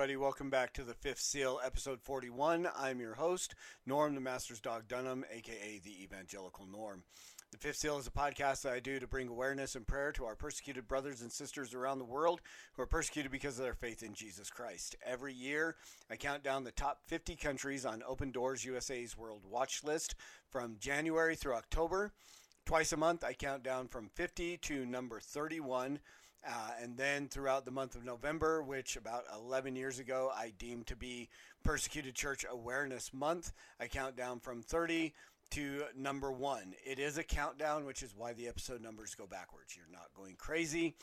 Everybody, welcome back to the Fifth Seal, episode 41. I'm your host, Norm, the Master's Dog Dunham, aka the Evangelical Norm. The Fifth Seal is a podcast that I do to bring awareness and prayer to our persecuted brothers and sisters around the world who are persecuted because of their faith in Jesus Christ. Every year, I count down the top 50 countries on Open Doors USA's World Watch List from January through October. Twice a month, I count down from 50 to number 31. Uh, and then throughout the month of November, which about 11 years ago I deemed to be Persecuted Church Awareness Month, I count down from 30 to number one. It is a countdown, which is why the episode numbers go backwards. You're not going crazy.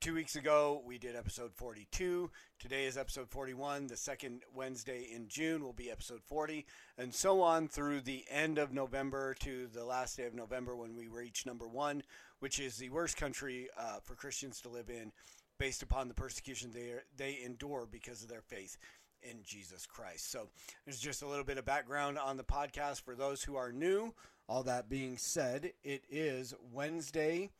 Two weeks ago, we did episode 42. Today is episode 41. The second Wednesday in June will be episode 40, and so on through the end of November to the last day of November when we reach number one, which is the worst country uh, for Christians to live in based upon the persecution they, they endure because of their faith in Jesus Christ. So there's just a little bit of background on the podcast for those who are new. All that being said, it is Wednesday,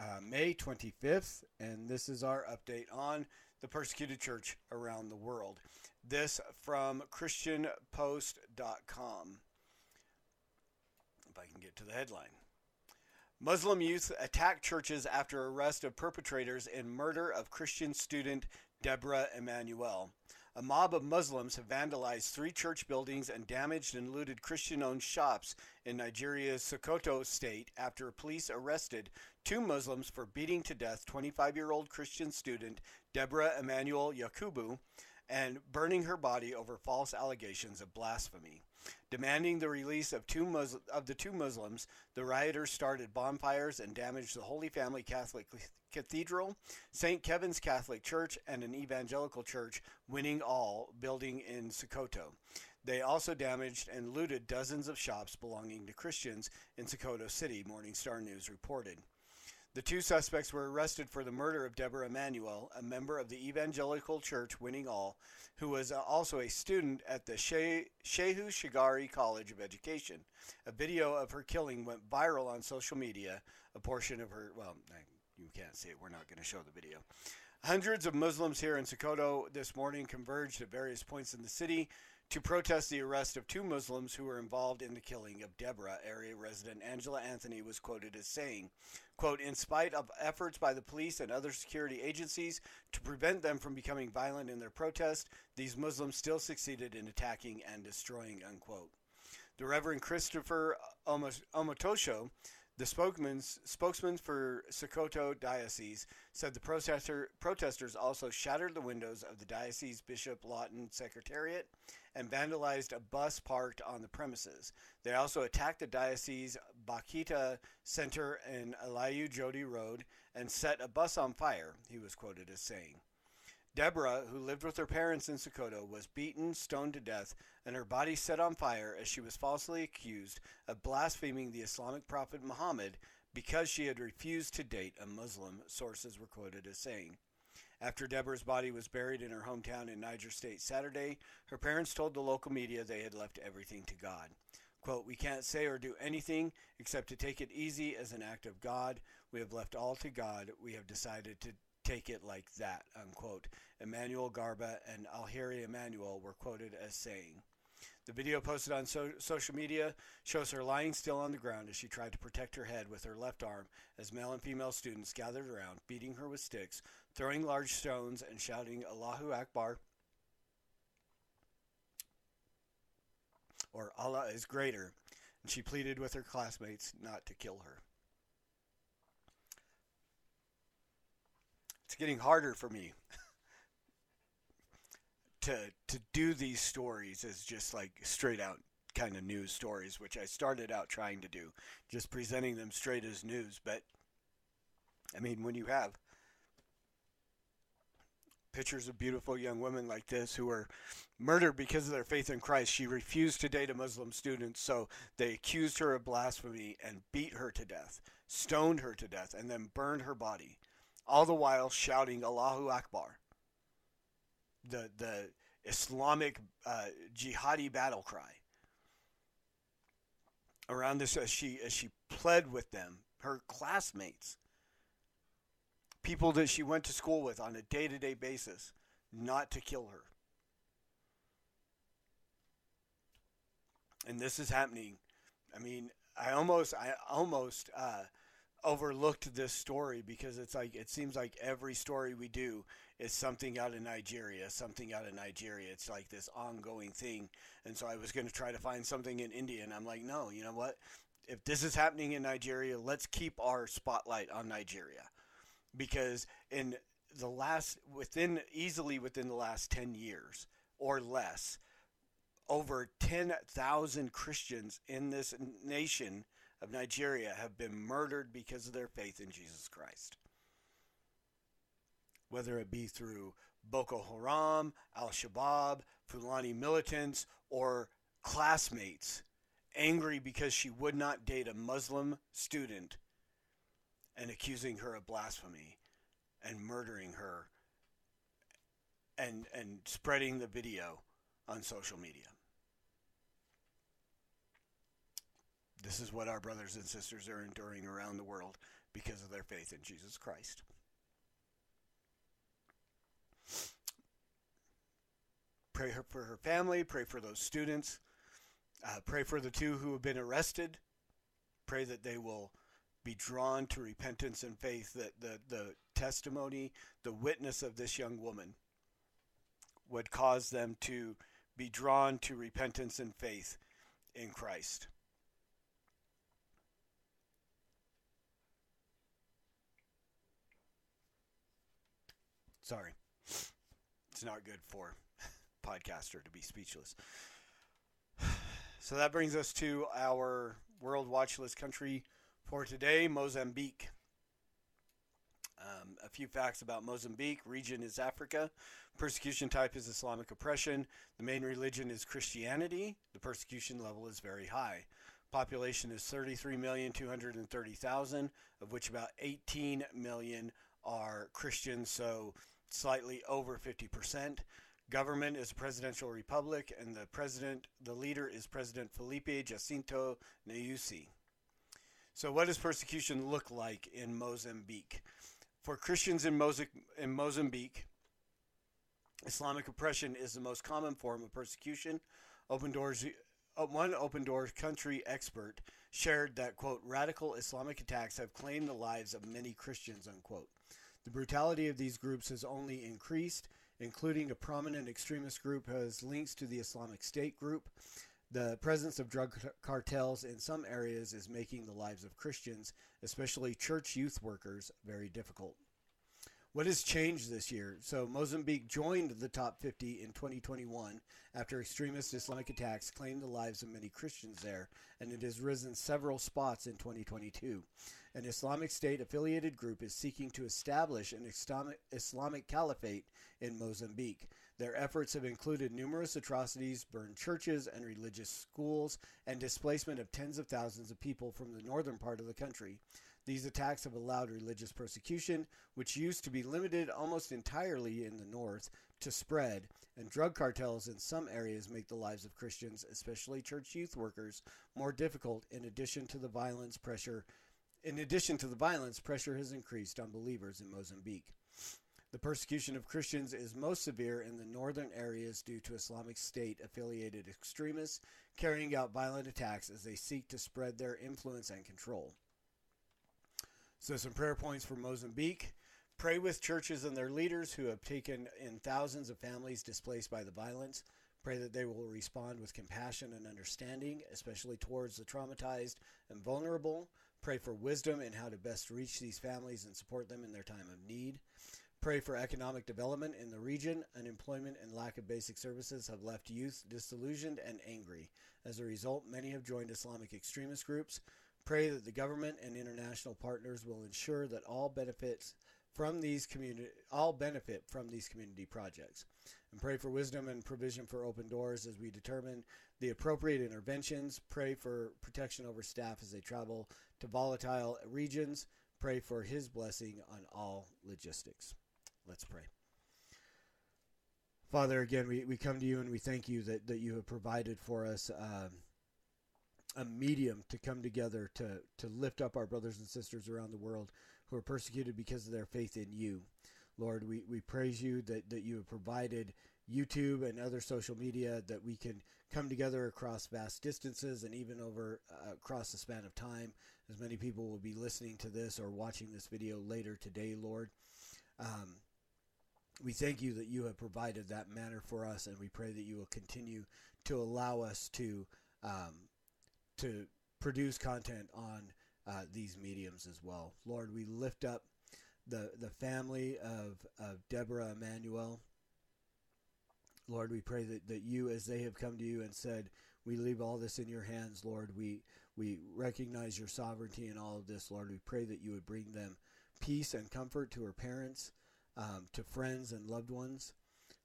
uh, May 25th, and this is our update on the persecuted church around the world. This from ChristianPost.com. If I can get to the headline. Muslim youth attack churches after arrest of perpetrators in murder of Christian student Deborah Emmanuel. A mob of Muslims have vandalized three church buildings and damaged and looted Christian owned shops in Nigeria's Sokoto state after police arrested two Muslims for beating to death 25 year old Christian student Deborah Emmanuel Yakubu and burning her body over false allegations of blasphemy. Demanding the release of two Mus- of the two Muslims, the rioters started bonfires and damaged the Holy Family Catholic Cathedral, St. Kevin's Catholic Church, and an evangelical church, Winning All, building in Sokoto. They also damaged and looted dozens of shops belonging to Christians in Sokoto City, Morning Star News reported. The two suspects were arrested for the murder of Deborah Emmanuel, a member of the evangelical church Winning All, who was uh, also a student at the She- Shehu Shagari College of Education. A video of her killing went viral on social media. A portion of her, well, you can't see it, we're not going to show the video. Hundreds of Muslims here in Sokoto this morning converged at various points in the city to protest the arrest of two Muslims who were involved in the killing of Deborah. Area resident Angela Anthony was quoted as saying, quote, in spite of efforts by the police and other security agencies to prevent them from becoming violent in their protest, these Muslims still succeeded in attacking and destroying, unquote. The Reverend Christopher Omotosho, the spokesman, spokesman for Sokoto Diocese said the protester, protesters also shattered the windows of the diocese Bishop Lawton Secretariat and vandalized a bus parked on the premises. They also attacked the diocese Bakhita Center in Alayu Jodi Road and set a bus on fire, he was quoted as saying. Deborah, who lived with her parents in Sokoto, was beaten, stoned to death, and her body set on fire as she was falsely accused of blaspheming the Islamic prophet Muhammad because she had refused to date a Muslim, sources were quoted as saying. After Deborah's body was buried in her hometown in Niger State Saturday, her parents told the local media they had left everything to God. Quote, We can't say or do anything except to take it easy as an act of God. We have left all to God. We have decided to take it like that, unquote. Emmanuel Garba and Alheri Emmanuel were quoted as saying. The video posted on so- social media shows her lying still on the ground as she tried to protect her head with her left arm as male and female students gathered around, beating her with sticks, throwing large stones, and shouting Allahu Akbar or Allah is greater. And she pleaded with her classmates not to kill her. It's getting harder for me to to do these stories as just like straight out kind of news stories, which I started out trying to do, just presenting them straight as news. But I mean, when you have pictures of beautiful young women like this who were murdered because of their faith in Christ. She refused to date a Muslim student, so they accused her of blasphemy and beat her to death, stoned her to death, and then burned her body, all the while shouting Allahu Akbar, the, the Islamic uh, jihadi battle cry. Around this, as she as she pled with them, her classmates, people that she went to school with on a day to day basis, not to kill her. And this is happening. I mean, I almost, I almost uh, overlooked this story because it's like it seems like every story we do is something out of Nigeria, something out of Nigeria. It's like this ongoing thing. And so I was going to try to find something in India, and I'm like, no, you know what? If this is happening in Nigeria, let's keep our spotlight on Nigeria because in the last within easily within the last 10 years or less over 10,000 Christians in this nation of Nigeria have been murdered because of their faith in Jesus Christ. Whether it be through Boko Haram, Al Shabaab, Fulani militants, or classmates angry because she would not date a Muslim student and accusing her of blasphemy and murdering her and and spreading the video on social media. This is what our brothers and sisters are enduring around the world because of their faith in Jesus Christ. Pray for her family, pray for those students, uh, pray for the two who have been arrested. Pray that they will be drawn to repentance and faith, that the, the testimony, the witness of this young woman would cause them to be drawn to repentance and faith in Christ. Sorry. It's not good for podcaster to be speechless. So that brings us to our world watch list country for today, Mozambique. Um, a few facts about Mozambique. Region is Africa. Persecution type is Islamic oppression. The main religion is Christianity. The persecution level is very high. Population is 33,230,000, of which about 18 million are Christians, so slightly over 50%. Government is a presidential republic, and the president, the leader is President Filipe Jacinto Nyusi. So, what does persecution look like in Mozambique? For Christians in, in Mozambique, Islamic oppression is the most common form of persecution. Open Doors, uh, one Open Doors country expert shared that, quote, radical Islamic attacks have claimed the lives of many Christians, unquote. The brutality of these groups has only increased, including a prominent extremist group has links to the Islamic State group. The presence of drug cartels in some areas is making the lives of Christians, especially church youth workers, very difficult. What has changed this year? So, Mozambique joined the top 50 in 2021 after extremist Islamic attacks claimed the lives of many Christians there, and it has risen several spots in 2022. An Islamic State affiliated group is seeking to establish an Islamic caliphate in Mozambique. Their efforts have included numerous atrocities, burned churches and religious schools, and displacement of tens of thousands of people from the northern part of the country. These attacks have allowed religious persecution, which used to be limited almost entirely in the north, to spread, and drug cartels in some areas make the lives of Christians, especially church youth workers, more difficult in addition to the violence pressure in addition to the violence, pressure has increased on believers in Mozambique. The persecution of Christians is most severe in the northern areas due to Islamic State affiliated extremists carrying out violent attacks as they seek to spread their influence and control. So, some prayer points for Mozambique. Pray with churches and their leaders who have taken in thousands of families displaced by the violence. Pray that they will respond with compassion and understanding, especially towards the traumatized and vulnerable. Pray for wisdom in how to best reach these families and support them in their time of need. Pray for economic development in the region. Unemployment and lack of basic services have left youth disillusioned and angry. As a result, many have joined Islamic extremist groups. Pray that the government and international partners will ensure that all benefits from these community all benefit from these community projects. And pray for wisdom and provision for open doors as we determine the appropriate interventions. Pray for protection over staff as they travel to volatile regions. Pray for his blessing on all logistics. Let's pray. Father, again, we, we come to you and we thank you that, that you have provided for us um, a medium to come together to, to lift up our brothers and sisters around the world who are persecuted because of their faith in you. Lord, we, we praise you that, that you have provided YouTube and other social media that we can come together across vast distances and even over uh, across the span of time. As many people will be listening to this or watching this video later today, Lord. Um, we thank you that you have provided that manner for us, and we pray that you will continue to allow us to um, to produce content on uh, these mediums as well. Lord, we lift up the the family of, of Deborah Emmanuel. Lord, we pray that, that you, as they have come to you and said, we leave all this in your hands, Lord. We we recognize your sovereignty in all of this, Lord. We pray that you would bring them peace and comfort to her parents, um, to friends and loved ones.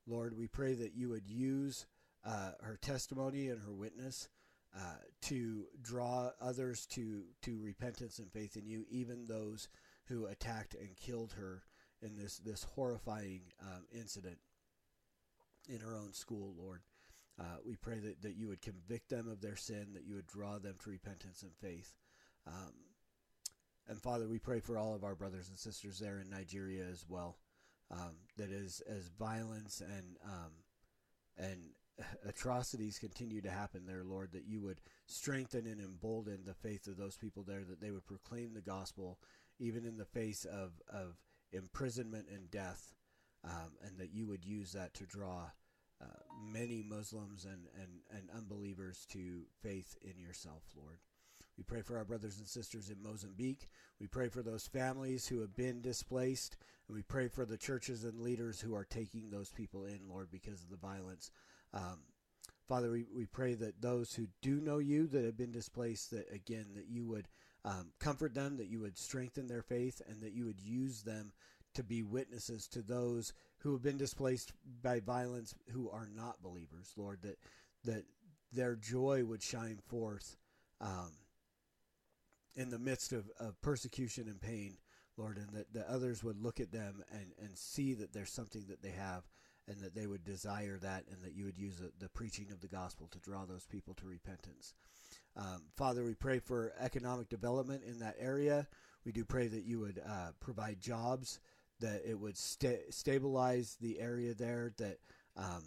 Lord, we pray that you would use uh, her testimony and her witness uh, to draw others to to repentance and faith in you, even those who attacked and killed her in this this horrifying um, incident in her own school, Lord. Uh, we pray that, that you would convict them of their sin, that you would draw them to repentance and faith. Um, and Father, we pray for all of our brothers and sisters there in Nigeria as well. Um, that as as violence and um, and atrocities continue to happen there, Lord, that you would strengthen and embolden the faith of those people there, that they would proclaim the gospel even in the face of, of imprisonment and death, um, and that you would use that to draw uh, many Muslims and, and, and unbelievers to faith in yourself, Lord. We pray for our brothers and sisters in Mozambique. We pray for those families who have been displaced. And we pray for the churches and leaders who are taking those people in, Lord, because of the violence. Um, Father, we, we pray that those who do know you that have been displaced, that again, that you would um, comfort them, that you would strengthen their faith, and that you would use them to be witnesses to those who have been displaced by violence who are not believers, Lord, that that their joy would shine forth um, in the midst of, of persecution and pain, Lord, and that, that others would look at them and, and see that there's something that they have and that they would desire that and that you would use the, the preaching of the gospel to draw those people to repentance. Um, Father, we pray for economic development in that area. We do pray that you would uh, provide jobs, that it would sta- stabilize the area there, that um,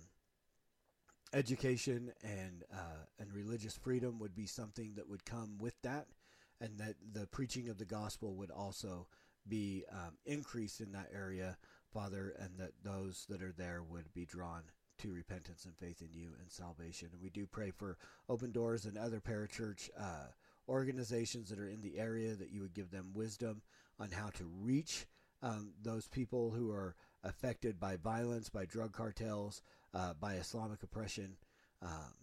education and uh, and religious freedom would be something that would come with that, and that the preaching of the gospel would also be um, increased in that area Father, and that those that are there would be drawn to repentance and faith in you and salvation. And we do pray for Open Doors and other parachurch uh, organizations that are in the area that you would give them wisdom on how to reach um, those people who are affected by violence, by drug cartels, uh, by Islamic oppression, um,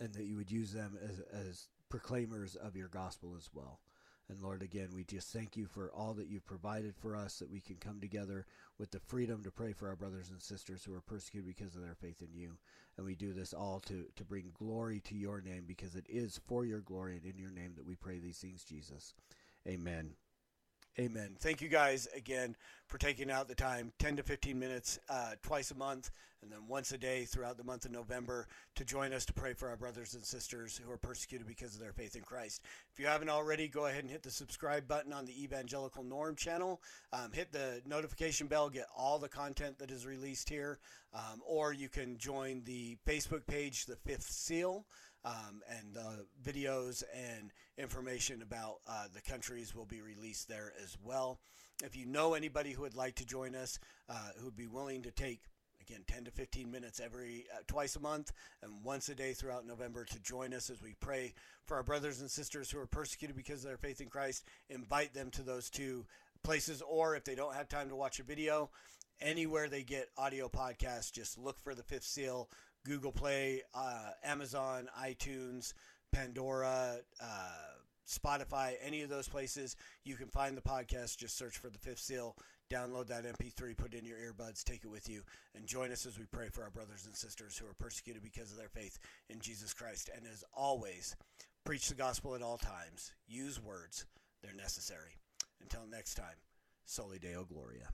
and that you would use them as, as proclaimers of your gospel as well. And Lord, again, we just thank you for all that you've provided for us, that we can come together with the freedom to pray for our brothers and sisters who are persecuted because of their faith in you. And we do this all to, to bring glory to your name because it is for your glory and in your name that we pray these things, Jesus. Amen. Amen. Thank you guys again for taking out the time 10 to 15 minutes uh, twice a month and then once a day throughout the month of November to join us to pray for our brothers and sisters who are persecuted because of their faith in Christ. If you haven't already, go ahead and hit the subscribe button on the Evangelical Norm channel. Um, hit the notification bell, get all the content that is released here, um, or you can join the Facebook page, The Fifth Seal um, and uh, videos and information about uh, the countries will be released there as well. If you know anybody who would like to join us, uh, who would be willing to take again 10 to 15 minutes every uh, twice a month and once a day throughout november to join us as we pray for our brothers and sisters who are persecuted because of their faith in christ invite them to those two places, or if they don't have time to watch a video, anywhere they get audio podcasts, just look for the Fifth Seal, Google Play, uh, Amazon, iTunes, Pandora, uh, Spotify, any of those places. You can find the podcast. Just search for the Fifth Seal. Download that MP3, put it in your earbuds, take it with you, and join us as we pray for our brothers and sisters who are persecuted because of their faith in Jesus Christ. And as always, preach the gospel at all times. Use words, they're necessary. Until next time, Soli Deo Gloria.